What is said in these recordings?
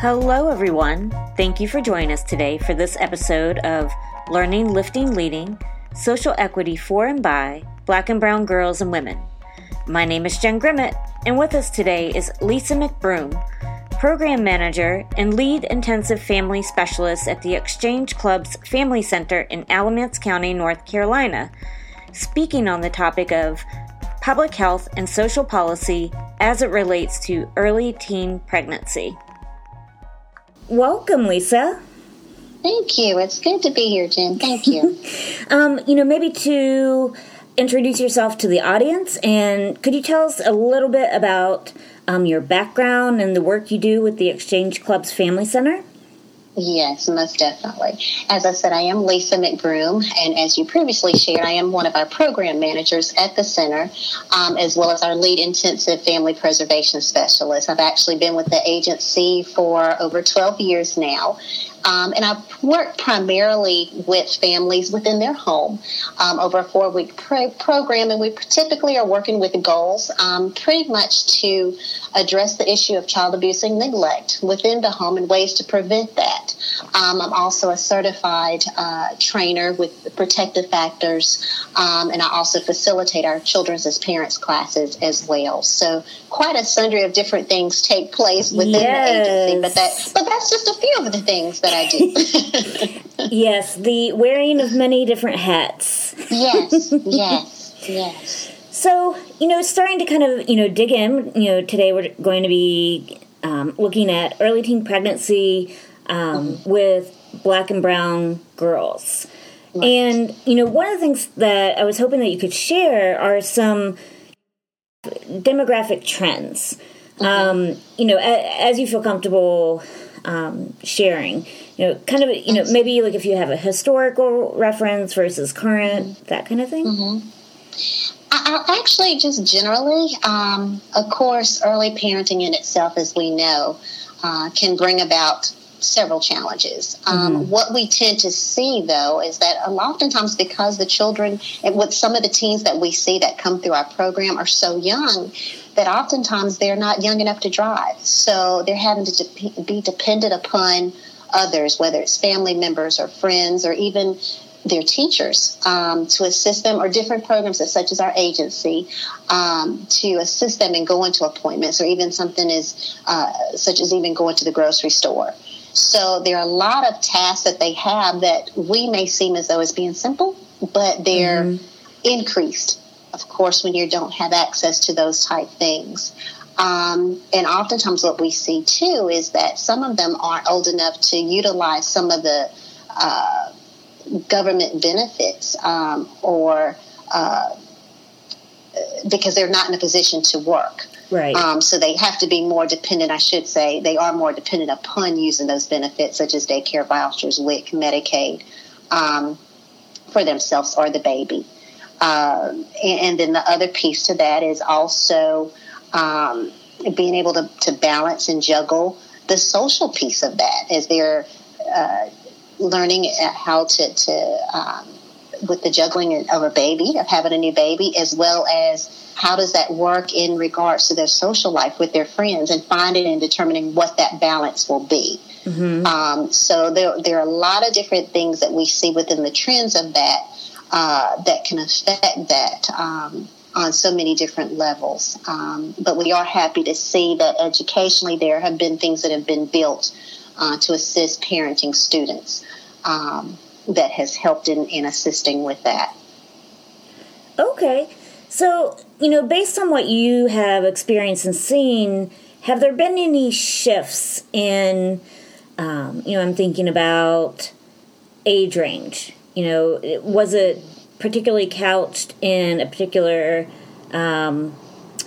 Hello, everyone. Thank you for joining us today for this episode of Learning, Lifting, Leading Social Equity for and by Black and Brown Girls and Women. My name is Jen Grimmett, and with us today is Lisa McBroom, Program Manager and Lead Intensive Family Specialist at the Exchange Club's Family Center in Alamance County, North Carolina, speaking on the topic of public health and social policy as it relates to early teen pregnancy. Welcome, Lisa. Thank you. It's good to be here, Jen. Thank you. um, you know, maybe to introduce yourself to the audience, and could you tell us a little bit about um, your background and the work you do with the Exchange Club's Family Center? Yes, most definitely. As I said, I am Lisa McBroom, and as you previously shared, I am one of our program managers at the center, um, as well as our lead intensive family preservation specialist. I've actually been with the agency for over 12 years now, um, and I work primarily with families within their home um, over a four week pro- program. And we typically are working with goals um, pretty much to address the issue of child abuse and neglect within the home and ways to prevent that. Um, I'm also a certified uh, trainer with protective factors, um, and I also facilitate our children's as parents classes as well. So quite a sundry of different things take place within yes. the agency, but that but that's just a few of the things that that I do. yes, the wearing of many different hats. yes, yes, yes. So, you know, starting to kind of, you know, dig in, you know, today we're going to be um, looking at early teen pregnancy um, mm-hmm. with black and brown girls. Right. And, you know, one of the things that I was hoping that you could share are some demographic trends. Mm-hmm. Um, you know, as you feel comfortable um, sharing. You know, kind of, you know, maybe like if you have a historical reference versus current, mm-hmm. that kind of thing. Mm-hmm. I, actually, just generally, um, of course, early parenting in itself, as we know, uh, can bring about several challenges. Um, mm-hmm. What we tend to see, though, is that oftentimes because the children and with some of the teens that we see that come through our program are so young, that oftentimes they're not young enough to drive. So they're having to de- be dependent upon others, whether it's family members or friends or even their teachers um, to assist them, or different programs such as our agency um, to assist them in going to appointments, or even something as uh, such as even going to the grocery store. So there are a lot of tasks that they have that we may seem as though as being simple, but they're mm-hmm. increased of course, when you don't have access to those type things. Um, and oftentimes, what we see too is that some of them aren't old enough to utilize some of the uh, government benefits um, or uh, because they're not in a position to work. Right. Um, so they have to be more dependent, I should say, they are more dependent upon using those benefits, such as daycare vouchers, WIC, Medicaid, um, for themselves or the baby. Um, and, and, then the other piece to that is also um, being able to, to, balance and juggle the social piece of that as they're uh, learning how to, to um, with the juggling of a baby, of having a new baby, as well as how does that work in regards to their social life with their friends and finding and determining what that balance will be. Mm-hmm. Um, so there, there are a lot of different things that we see within the trends of that uh, that can affect that um, on so many different levels. Um, but we are happy to see that educationally there have been things that have been built uh, to assist parenting students um, that has helped in, in assisting with that. Okay. So, you know, based on what you have experienced and seen, have there been any shifts in, um, you know, I'm thinking about age range you know, was it particularly couched in a particular, um,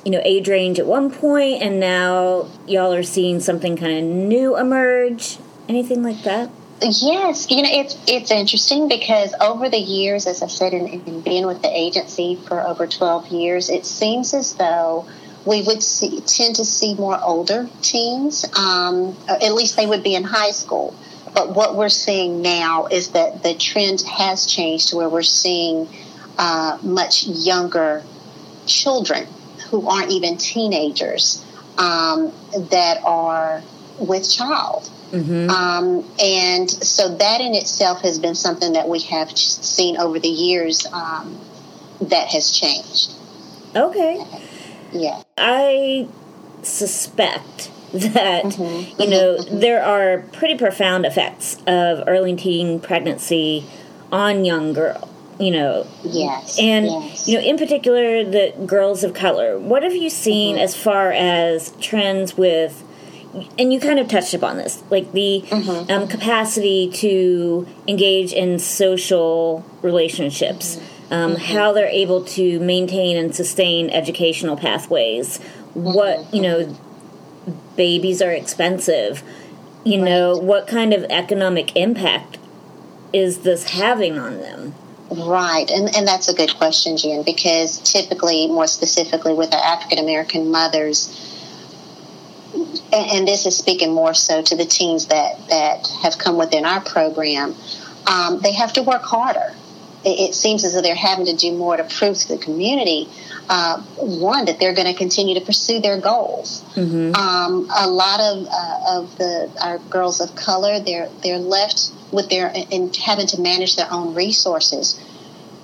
you know, age range at one point, and now y'all are seeing something kind of new emerge? Anything like that? Yes, you know it's it's interesting because over the years, as I said, in, in being with the agency for over twelve years, it seems as though we would see, tend to see more older teens. Um, at least they would be in high school. But what we're seeing now is that the trend has changed to where we're seeing uh, much younger children who aren't even teenagers um, that are with child. Mm-hmm. Um, and so that in itself has been something that we have seen over the years um, that has changed. Okay. Yeah. I suspect that mm-hmm. you know mm-hmm. there are pretty profound effects of early teen pregnancy on young girls you know yes and yes. you know in particular the girls of color what have you seen mm-hmm. as far as trends with and you kind of touched upon this like the mm-hmm. um, capacity to engage in social relationships mm-hmm. um, mm-hmm. how they're able to maintain and sustain educational pathways what mm-hmm. you know babies are expensive you right. know what kind of economic impact is this having on them Right, and, and that's a good question, Jen, because typically, more specifically with our African American mothers, and, and, this is speaking more so to the teens that, that have come within our program, um, they have to work harder. It, it, seems as though they're having to do more to prove to the community, uh, one, that they're going to continue to pursue their goals. Mm-hmm. Um, a lot of, uh, of the our girls of color, they're, they're left with their and having to manage their own resources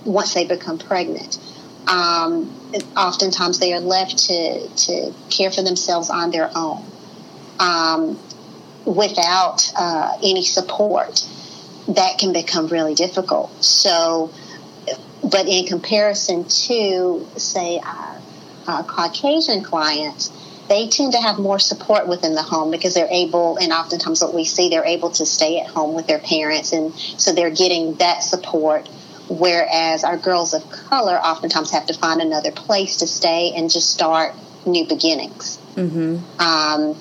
once they become pregnant. Um, oftentimes, they are left to to care for themselves on their own um, without uh, any support. That can become really difficult. So, but in comparison to, say, our, our Caucasian clients, they tend to have more support within the home because they're able, and oftentimes what we see, they're able to stay at home with their parents, and so they're getting that support. Whereas our girls of color oftentimes have to find another place to stay and just start new beginnings. Mm-hmm. Um,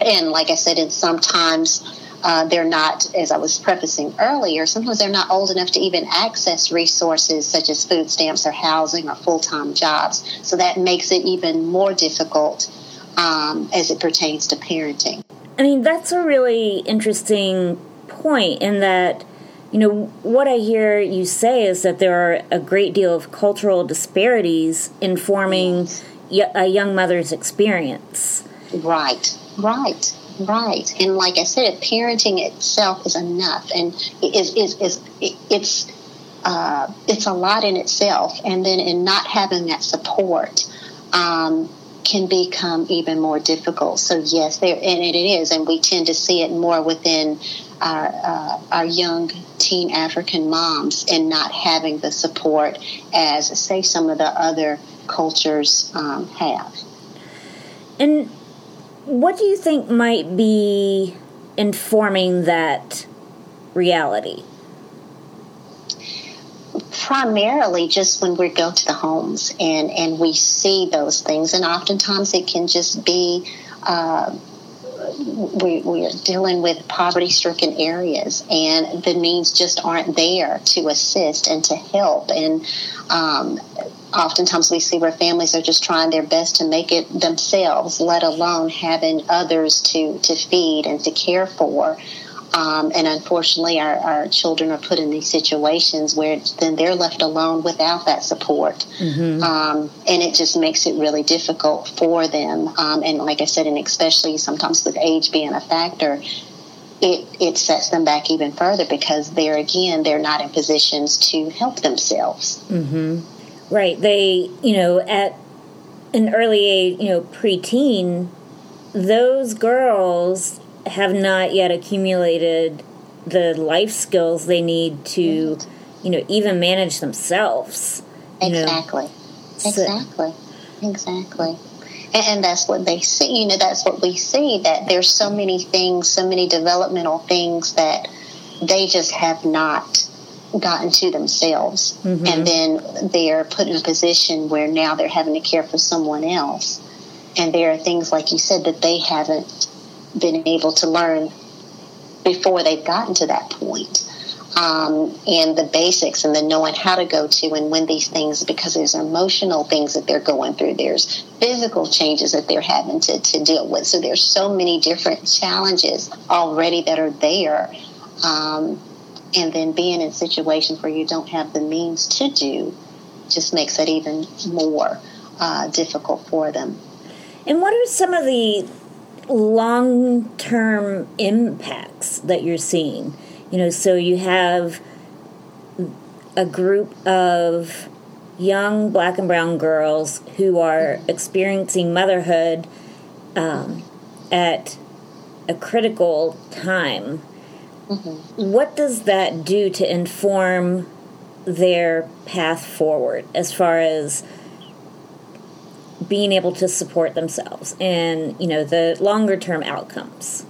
and like I said, and sometimes uh, they're not, as I was prefacing earlier, sometimes they're not old enough to even access resources such as food stamps or housing or full time jobs. So that makes it even more difficult um, as it pertains to parenting. I mean, that's a really interesting point in that, you know, what I hear you say is that there are a great deal of cultural disparities informing yes. a young mother's experience. Right, right, right. And like I said, parenting itself is enough, and is is is it's uh, it's a lot in itself, and then in not having that support. Um, can become even more difficult. So yes, there and it is, and we tend to see it more within our uh, our young teen African moms and not having the support as say some of the other cultures um, have. And what do you think might be informing that reality? primarily just when we go to the homes and, and we see those things. And oftentimes it can just be uh, we, we are dealing with poverty stricken areas and the means just aren't there to assist and to help. And um, oftentimes we see where families are just trying their best to make it themselves, let alone having others to, to feed and to care for. Um, and unfortunately, our, our children are put in these situations where then they're left alone without that support. Mm-hmm. Um, and it just makes it really difficult for them. Um, and like I said, and especially sometimes with age being a factor, it, it sets them back even further because they're, again, they're not in positions to help themselves. Mm-hmm. Right. They, you know, at an early age, you know, preteen, those girls have not yet accumulated the life skills they need to, you know, even manage themselves. Exactly. Exactly. Exactly. And, and that's what they see. You know, that's what we see that there's so many things, so many developmental things that they just have not gotten to themselves. Mm-hmm. And then they're put in a position where now they're having to care for someone else. And there are things, like you said, that they haven't been able to learn before they've gotten to that point. Um, and the basics and the knowing how to go to and when these things because there's emotional things that they're going through there's physical changes that they're having to, to deal with so there's so many different challenges already that are there um, and then being in situations where you don't have the means to do just makes it even more uh, difficult for them and what are some of the long term impacts that you're seeing? You know, so you have a group of young black and brown girls who are experiencing motherhood um, at a critical time. Mm-hmm. What does that do to inform their path forward as far as being able to support themselves and you know the longer term outcomes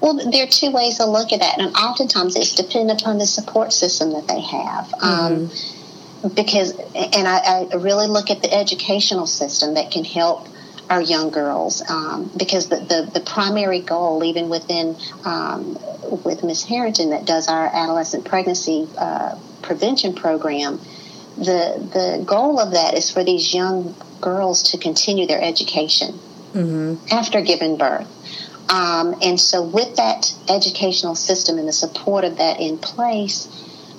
well there are two ways to look at that and oftentimes it's dependent upon the support system that they have um, mm-hmm. um, because and I, I, really look at the educational system that can help our young girls um, because the, the, the, primary goal even within um, with miss harrington that does our adolescent pregnancy uh, prevention program the the goal of that is for these young girls to continue their education mm-hmm. after giving birth. Um, and so, with that educational system and the support of that in place,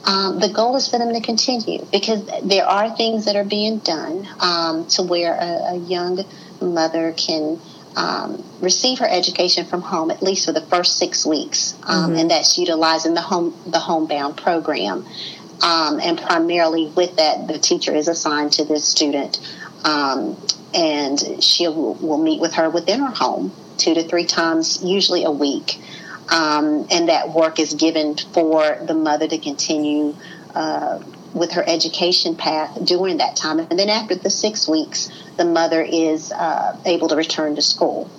um, the goal is for them to continue because there are things that are being done um, to where a, a, young mother can um, receive her education from home at least for the first six weeks, um, mm-hmm. and that's utilizing the home the homebound program. Um, and primarily with that, the teacher is assigned to this student um, and she will, will meet with her within her home two to three times, usually a week. Um, and that work is given for the mother to continue uh, with her education path during that time. And then after the six weeks, the mother is uh, able to return to school.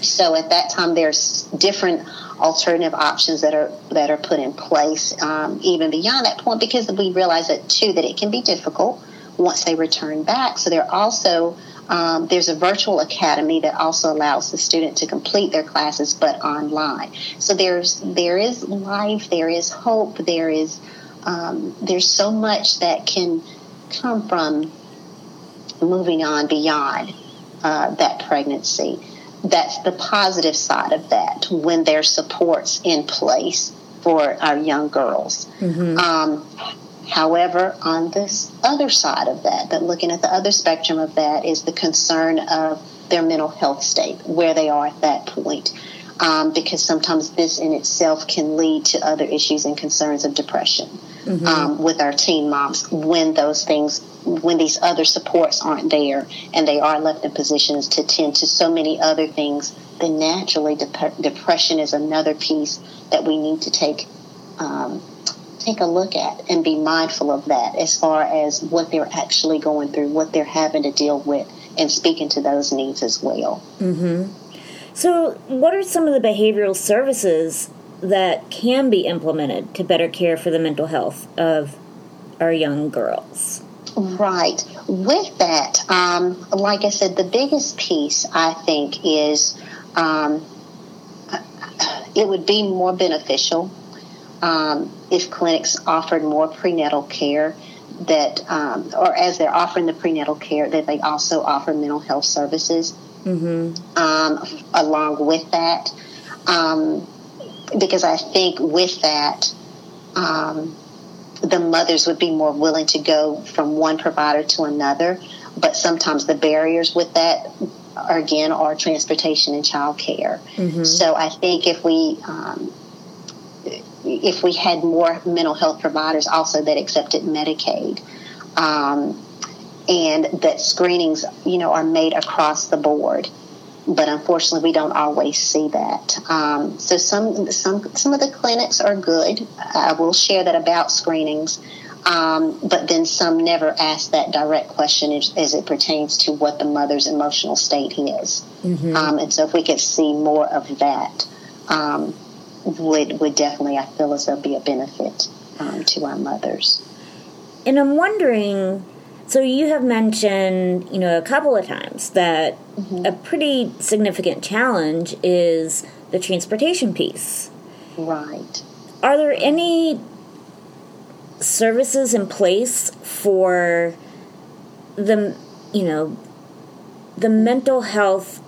So at that time, there's different alternative options that are that are put in place, um, even beyond that point, because we realize that too that it can be difficult once they return back. So they're also um, there's a virtual academy that also allows the student to complete their classes, but online. So there's there is life, there is hope, there is um, there's so much that can come from moving on beyond uh, that pregnancy. That's the positive side of that when there's supports in place for our young girls. Mm-hmm. Um, However, on this other side of that, that looking at the other spectrum of that is the concern of their mental health state, where they are at that point. Um, because sometimes this in itself can lead to other issues and concerns of depression mm-hmm. um, with our teen moms when those things, when these other supports aren't there and they are left in positions to tend to so many other things, then naturally dep- depression is another piece that we need to take um, take a look at and be mindful of that as far as what they're actually going through, what they're having to deal with, and speaking to those needs as well. Mm-hmm. So, what are some of the behavioral services that can be implemented to better care for the mental health of our young girls? Right. With that, um, like I said, the biggest piece I think is um, it would be more beneficial um, if clinics offered more prenatal care that um, or as they're offering the prenatal care that they also offer mental health services mm-hmm. um, along with that um, because i think with that um, the mothers would be more willing to go from one provider to another but sometimes the barriers with that are, again are transportation and childcare. mm-hmm. so i think if we um, if we had more mental health providers also that accepted Medicaid. Um, and that screenings, you know, are made across the board, but unfortunately, we don't always see that. Um, so some some some of the clinics are good. I will share that about screenings, um, but then some never ask that direct question as, as, it pertains to what the mother's emotional state is. Mm-hmm. Um, and so, if we could see more of that, um, would would definitely I feel as though be a benefit um, to our mothers. And I'm wondering. So you have mentioned, you know, a couple of times that mm-hmm. a pretty significant challenge is the transportation piece. Right. Are there any services in place for the, you know, the mental health,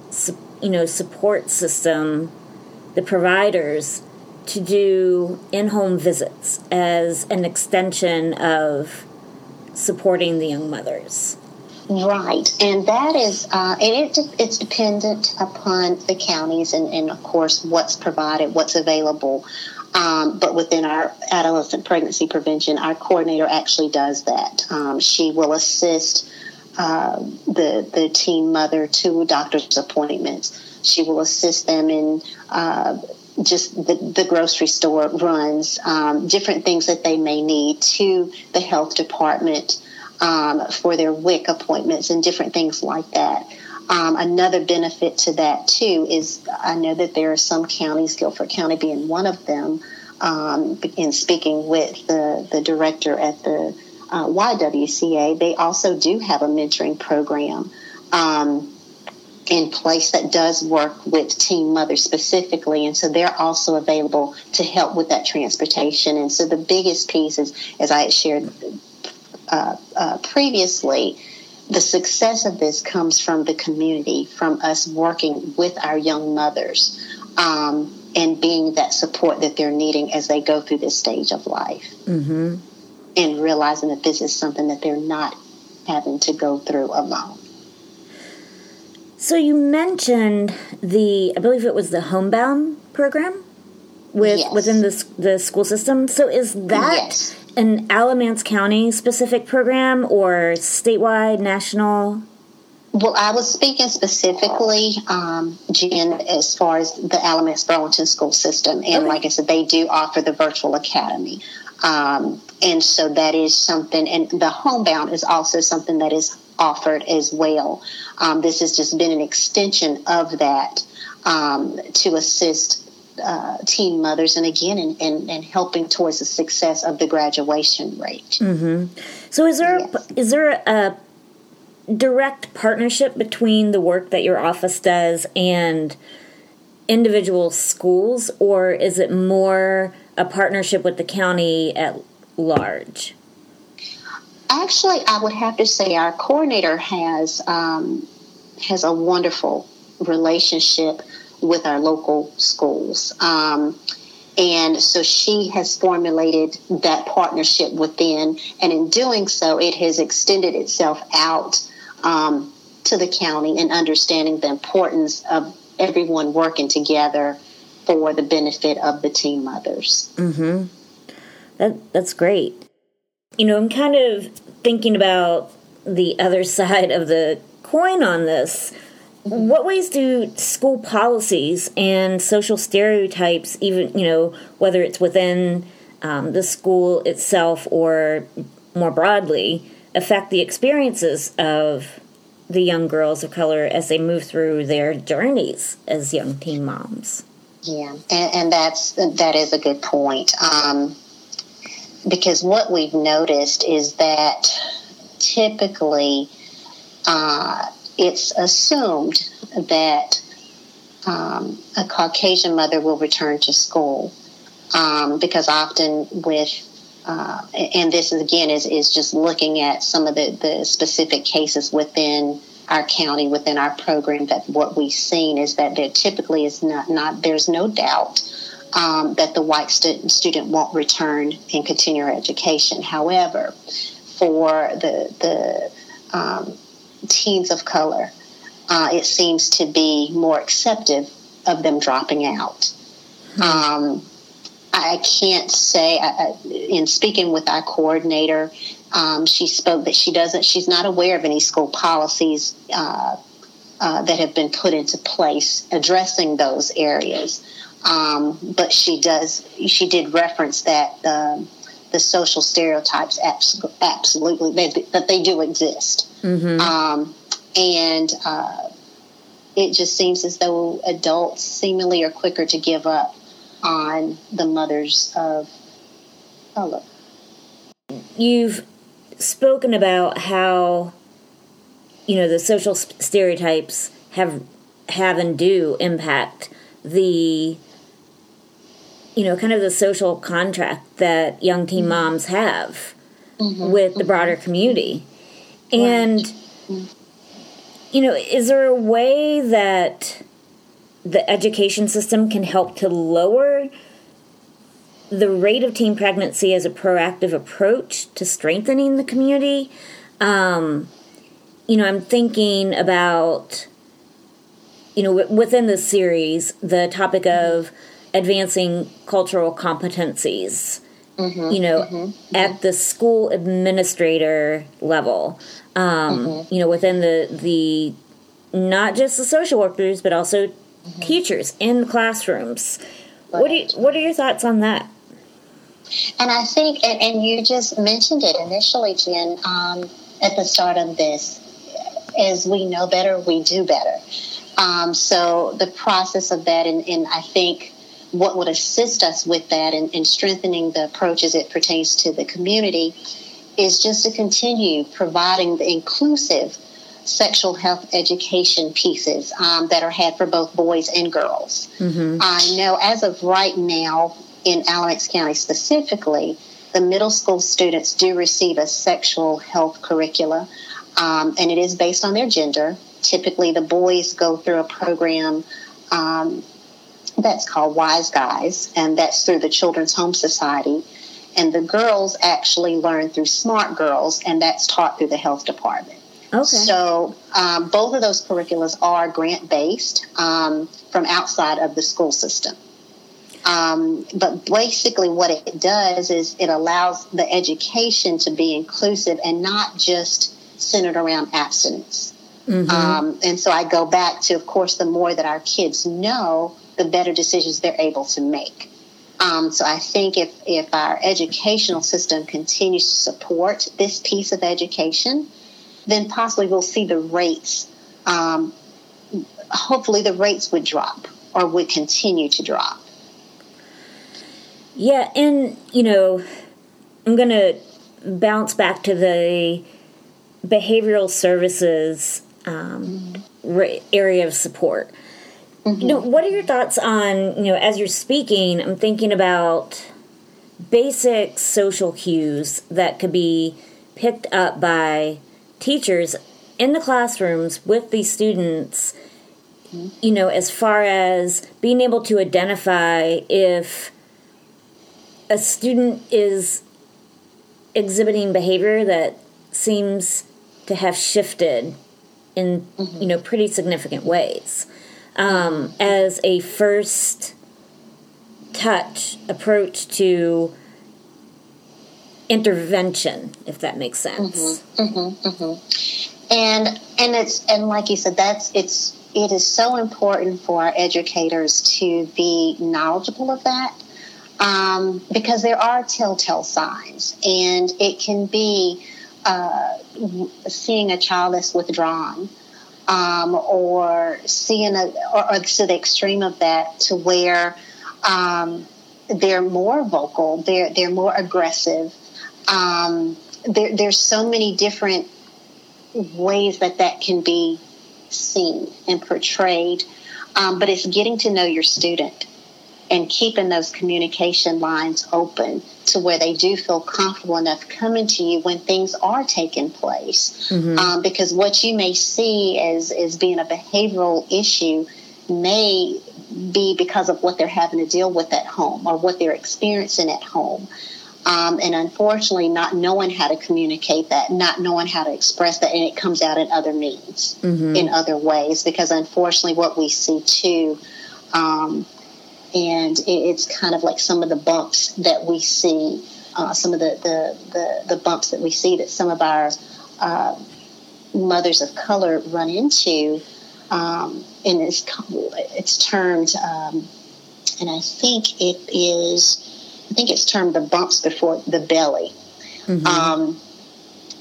you know, support system the providers to do in home visits as an extension of supporting the young mothers? Right, and that is, uh, and it, it's dependent upon the counties and, and, of course, what's provided, what's available. Um, but within our adolescent pregnancy prevention, our coordinator actually does that. Um, she will assist uh, the the teen mother to doctor's appointments. She will assist them in uh, just the, the, grocery store runs, um, different things that they may need to the health department um, for their WIC appointments and different things like that. Um, another benefit to that too is I know that there are some counties, Guilford County being one of them, um, in speaking with the, the director at the uh, YWCA, they also do have a mentoring program um, in place that does work with teen mothers specifically. And so they're also available to help with that transportation. And so the biggest piece is, as I had shared uh, uh, previously, the success of this comes from the community, from us working with our young mothers, um, and being that support that they're needing as they go through this stage of life. Mm-hmm. And realizing that this is something that they're not having to go through alone. So you mentioned the, I believe it was the homebound program with yes. within the the school system. So is that yes an Alamance County specific program or statewide, national? Well, I was speaking specifically, um, Jen, as far as the Alamance Burlington school system. And okay. like I said, they do offer the virtual academy. Um, and so that is something, and the homebound is also something that is offered as well. Um, this has just been an extension of that um, to assist uh, teen mothers and again in, in, in, helping towards the success of the graduation rate. Mm-hmm. So is there yes. is there a direct partnership between the work that your office does and individual schools or is it more a partnership with the county at large? Actually, I would have to say our coordinator has um, has a wonderful relationship with our local schools. Um, and so she has formulated that partnership within, and in doing so, it has extended itself out um, to the county and understanding the importance of everyone working together for the benefit of the teen mothers. Mm-hmm. That that's great. You know, I'm kind of thinking about the other side of the coin on this what ways do school policies and social stereotypes, even you know, whether it's within um, the school itself or more broadly, affect the experiences of the young girls of color as they move through their journeys as young teen moms? Yeah, and, and that's that is a good point. Um, because what we've noticed is that typically uh, it's assumed that um, a Caucasian mother will return to school um, because often with uh, and this is again is, is just looking at some of the, the specific cases within our county within our program that what we've seen is that there typically is not, not there's no doubt um, that the white stu- student won't return and continue her education. However, for the the um, teens of color, uh, it seems to be more acceptive of them dropping out. Hmm. Um, I can't say, uh, in speaking with our coordinator, um, she spoke that she doesn't, she's not aware of any school policies uh, uh, that have been put into place addressing those areas. Um, but she does, she did reference that um, the social stereotypes absolutely, they, that they do exist. Mm-hmm. Um, and uh, it just seems as though adults seemingly are quicker to give up on the mothers of color. You've spoken about how you know the social stereotypes have have and do impact the you know kind of the social contract that young teen mm-hmm. moms have mm-hmm. with the broader community and. Mm-hmm you know, is there a way that the education system can help to lower the rate of teen pregnancy as a proactive approach to strengthening the community? Um, you know, I'm thinking about, you know, w- within the series, the topic of advancing cultural competencies. Mm-hmm, you know, mm-hmm, at the school administrator level, um, mm-hmm. you know, within the the not just the social workers, but also mm-hmm. teachers in classrooms. Right. What do you, what are your thoughts on that? And I think, and, and you just mentioned it initially, Jen, um, at the start of this. As we know better, we do better. Um, so the process of that, and, and, I think what would assist us with that and, and strengthening the approach as it pertains to the community is just to continue providing the inclusive sexual health education pieces um, that are had for both boys and girls. Mm-hmm. I know as of right now in Alamance County specifically, the middle school students do receive a sexual health curricula, um, and it is based on their gender. Typically, the boys go through a program um, that's called Wise Guys, and that's through the Children's Home Society. And the girls actually learn through Smart Girls, and that's taught through the health department. Okay. So um, both of those curriculums are grant based um, from outside of the school system. Um, but basically, what it does is it allows the education to be inclusive and not just centered around abstinence. Mm-hmm. Um, and so I go back to, of course, the more that our kids know, the better decisions they're able to make. Um, so I think if, if our educational system continues to support this piece of education, then possibly we'll see the rates. Um, hopefully, the rates would drop or would continue to drop. Yeah, and you know, I'm going to bounce back to the behavioral services um, area of support. Mm-hmm. You know, what are your thoughts on you know as you're speaking? I'm thinking about basic social cues that could be picked up by teachers in the classrooms with these students. You know, as far as being able to identify if a student is exhibiting behavior that seems to have shifted in mm-hmm. you know pretty significant ways um, as a first touch approach to intervention if that makes sense mm-hmm, mm-hmm, mm-hmm. and and it's and like you said that's it's it is so important for our educators to be knowledgeable of that um, because there are telltale signs, and it can be uh, seeing a child that's withdrawn, um, or seeing a, or, or, to the extreme of that, to where um, they're more vocal, they're they're more aggressive. Um, there, there's so many different ways that that can be seen and portrayed, um, but it's getting to know your student and keeping those communication lines open to where they do feel comfortable enough coming to you when things are taking place. Mm-hmm. Um, because what you may see as, as being a behavioral issue may be because of what they're having to deal with at home or what they're experiencing at home. Um, and unfortunately, not knowing how to communicate that, not knowing how to express that, and it comes out in other means, mm-hmm. in other ways. Because unfortunately, what we see too um, and it's kind of like some of the bumps that we see, uh, some of the, the, the, the, bumps that we see that some of our uh, mothers of color run into. Um, and it's, it's termed, um, and I think it is, I think it's termed the bumps before the belly. Mm-hmm. Um,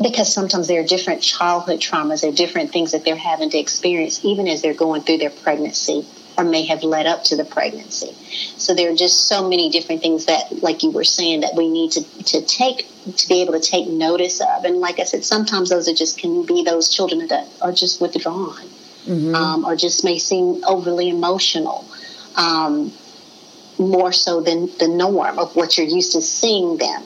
because sometimes there are different childhood traumas, there are different things that they're having to experience, even as they're going through their pregnancy or may have led up to the pregnancy. So there are just so many different things that, like you were saying, that we need to, to take to be able to take notice of. And like I said, sometimes those are just can be those children that are just withdrawn, mm-hmm. um, or just may seem overly emotional, um, more so than the norm of what you're used to seeing them.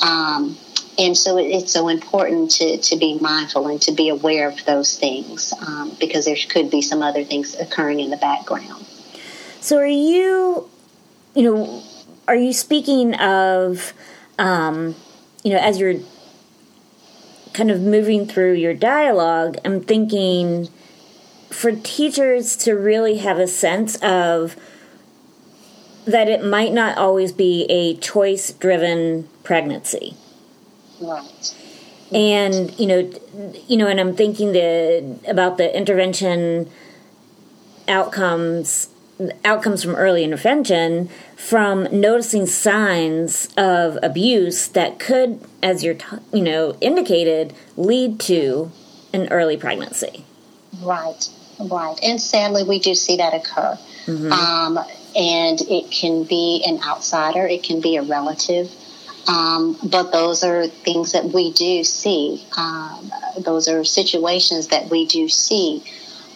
Um, and so it's so important to, to be mindful and to be aware of those things um, because there could be some other things occurring in the background. So, are you, you know, are you speaking of, um, you know, as you're kind of moving through your dialogue, I'm thinking for teachers to really have a sense of that it might not always be a choice driven pregnancy. Right. And you know, you know, and I'm thinking the about the intervention outcomes outcomes from early intervention from noticing signs of abuse that could as you're you know indicated lead to an early pregnancy. Right. Right. And sadly we do see that occur. Mm-hmm. um, and it can be an outsider. It can be a relative um, but those are things that we do see um, those are situations that we do see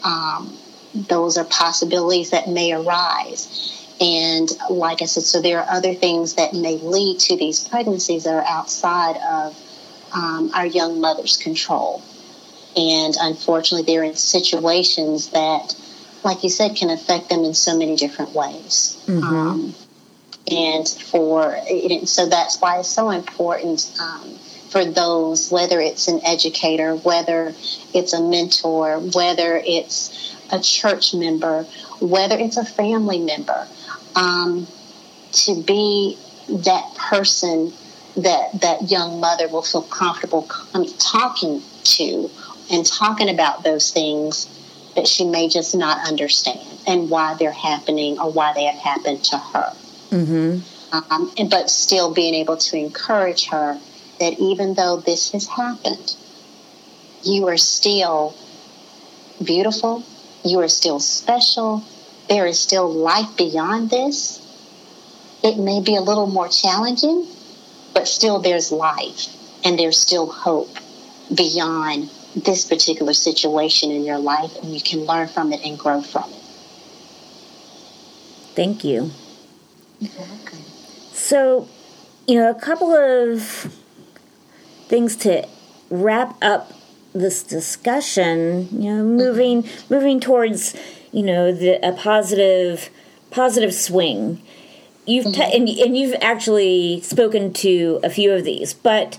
um, those are possibilities that may arise. And like I said, so there are other things that may lead to these pregnancies that are outside of um, our young mother's control. And unfortunately, they're in situations that, like you said, can affect them in so many different ways. Mm-hmm. And for so that's why it's so important um, for those, whether it's an educator, whether it's a mentor, whether it's a church member, whether it's a family member, um, to be that person that that young mother will feel comfortable talking to and talking about those things that she may just not understand and why they're happening or why they have happened to her. Mm-hmm. Um, and, but still being able to encourage her that even though this has happened, you are still beautiful, you are still special. There is still life beyond this. It may be a little more challenging, but still there's life and there's still hope beyond this particular situation in your life, and you can learn from it and grow from it. Thank you. So, you know, a couple of things to wrap up this discussion, you know, moving moving towards, you know, the, a positive positive swing. You've mm-hmm. and, and you've actually spoken to a few of these, but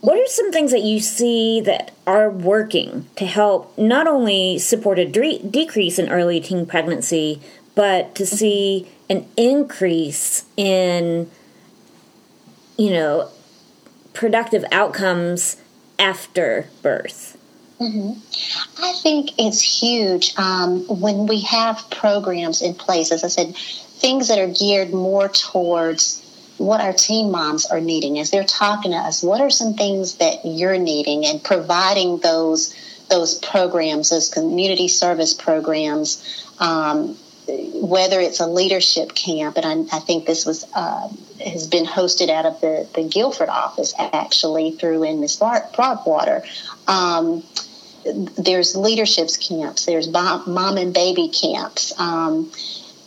what are some things that you see that are working to help not only support a de- decrease in early teen pregnancy, but to see an increase in, you know, productive outcomes after birth? Mm-hmm. I think it's huge um, when we have programs in place, as I said, things that are geared more towards what our teen moms are needing as they're talking to us. What are some things that you're needing and providing those those programs, those community service programs, um, whether it's a leadership camp, and I, I think this was uh, has been hosted out of the, the Guilford office actually through in Miss Broadwater. Um, there's leaderships camps, there's mom and baby camps, um,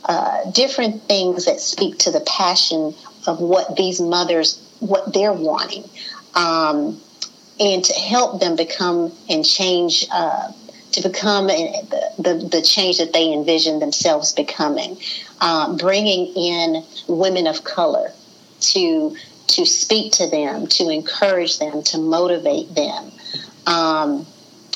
uh, different things that speak to the passion of what these mothers, what they're wanting, um, and to help them become and change. Uh, to become the, the, the, change that they envision themselves becoming, uh, bringing in women of color to to speak to them, to encourage them, to motivate them. Um,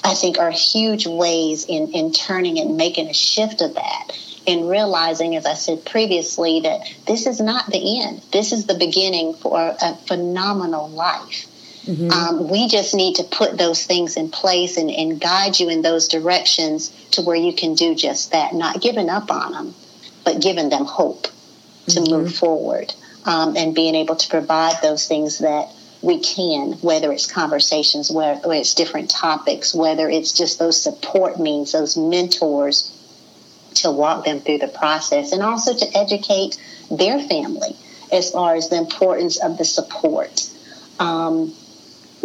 I think are huge ways in, in turning and making a shift of that and realizing, as I said previously, that this is not the end. This is the beginning for a phenomenal life. Mm-hmm. Um, we just need to put those things in place and, and guide you in those directions to where you can do just that, not giving up on them, but giving them hope to mm-hmm. move forward um, and being able to provide those things that we can, whether it's conversations, whether it's different topics, whether it's just those support means, those mentors to walk them through the process, and also to educate their family as far as the importance of the support. Um,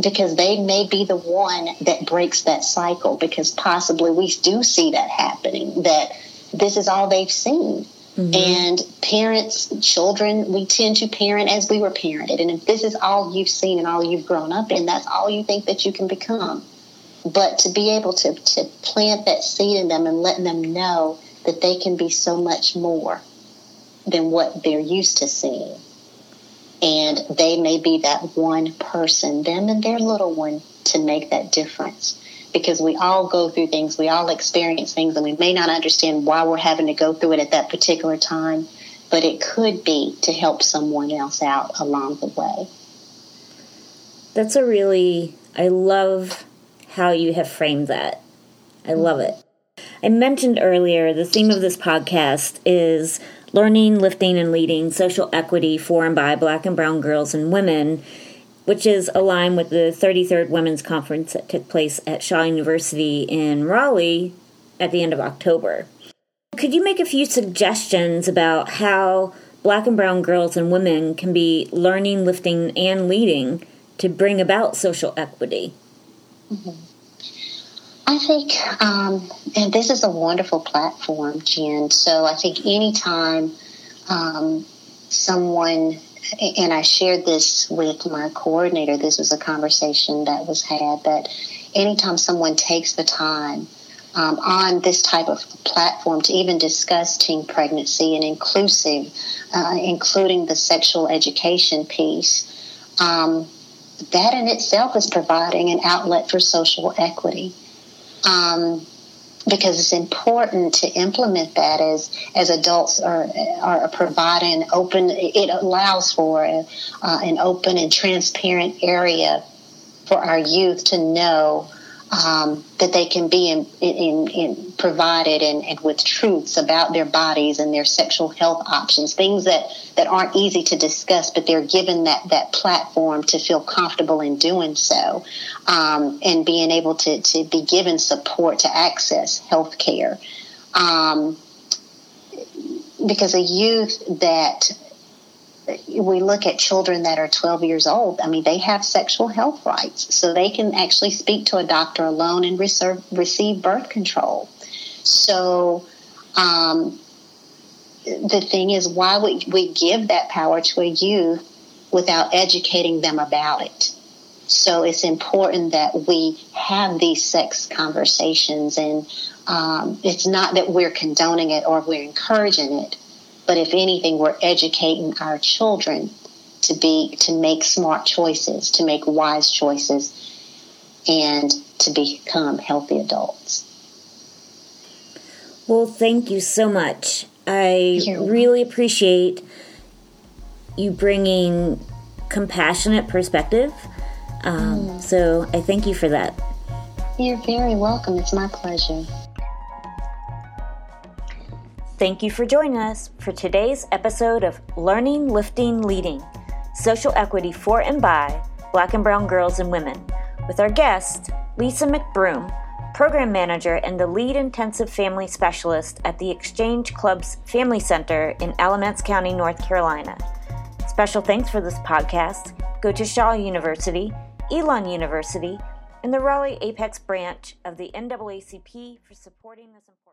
because they may be the one that breaks that cycle, because possibly we do see that happening, that this is all they've seen Mm-hmm. And parents, children, we tend to parent as we were parented. And if this is all you've seen and all you've grown up in, that's all you think that you can become. But to be able to, to plant that seed in them and let them know that they can be so much more than what they're used to seeing. And they may be that one person, them and their little one, to make that difference. Because we all go through things, we all experience things, and we may not understand why we're having to go through it at that particular time, but it could be to help someone else out along the way. That's a really, I love how you have framed that. I love it. I mentioned earlier the theme of this podcast is learning, lifting, and leading social equity for and by black and brown girls and women, which is aligned with the 33rd Women's Conference that took place at Shaw University in Raleigh at the end of October. Could you make a few suggestions about how black and brown girls and women can be learning, lifting, and leading to bring about social equity? Mm-hmm. I think, um, and this is a wonderful platform, Jen. So I think anytime um, someone, and I shared this with my coordinator, this was a conversation that was had, that anytime someone takes the time um, on this type of platform to even discuss teen pregnancy and inclusive, uh, including the sexual education piece, um, that in itself is providing an outlet for social equity um, because it's important to implement that as as adults are are providing open. It allows for uh, an open and transparent area for our youth to know um, that they can be in, in, in provided and, and, with truths about their bodies and their sexual health options, things that, that aren't easy to discuss, but they're given that, that platform to feel comfortable in doing so um, and being able to, to be given support to access health care. Um, because a youth that we look at children that are 12 years old, I mean, they have sexual health rights. So they can actually speak to a doctor alone and reserve, receive birth control. So um, the thing is, why would we give that power to a youth without educating them about it? So it's important that we have these sex conversations, and um, it's not that we're condoning it or we're encouraging it, but if anything, we're educating our children to be to make smart choices, to make wise choices, and to become healthy adults. Well, thank you so much. I really appreciate you bringing compassionate perspective. Um, mm. So I thank you for that. You're very welcome. It's my pleasure. Thank you for joining us for today's episode of Learning, Lifting, Leading Social Equity for and by Black and Brown Girls and Women with our guest, Lisa McBroom, Program Manager and the Lead Intensive Family Specialist at the Exchange Club's Family Center in Alamance County, North Carolina. Special thanks for this podcast go to Shaw University, Elon University, and the Raleigh Apex branch of the NAACP for supporting this important.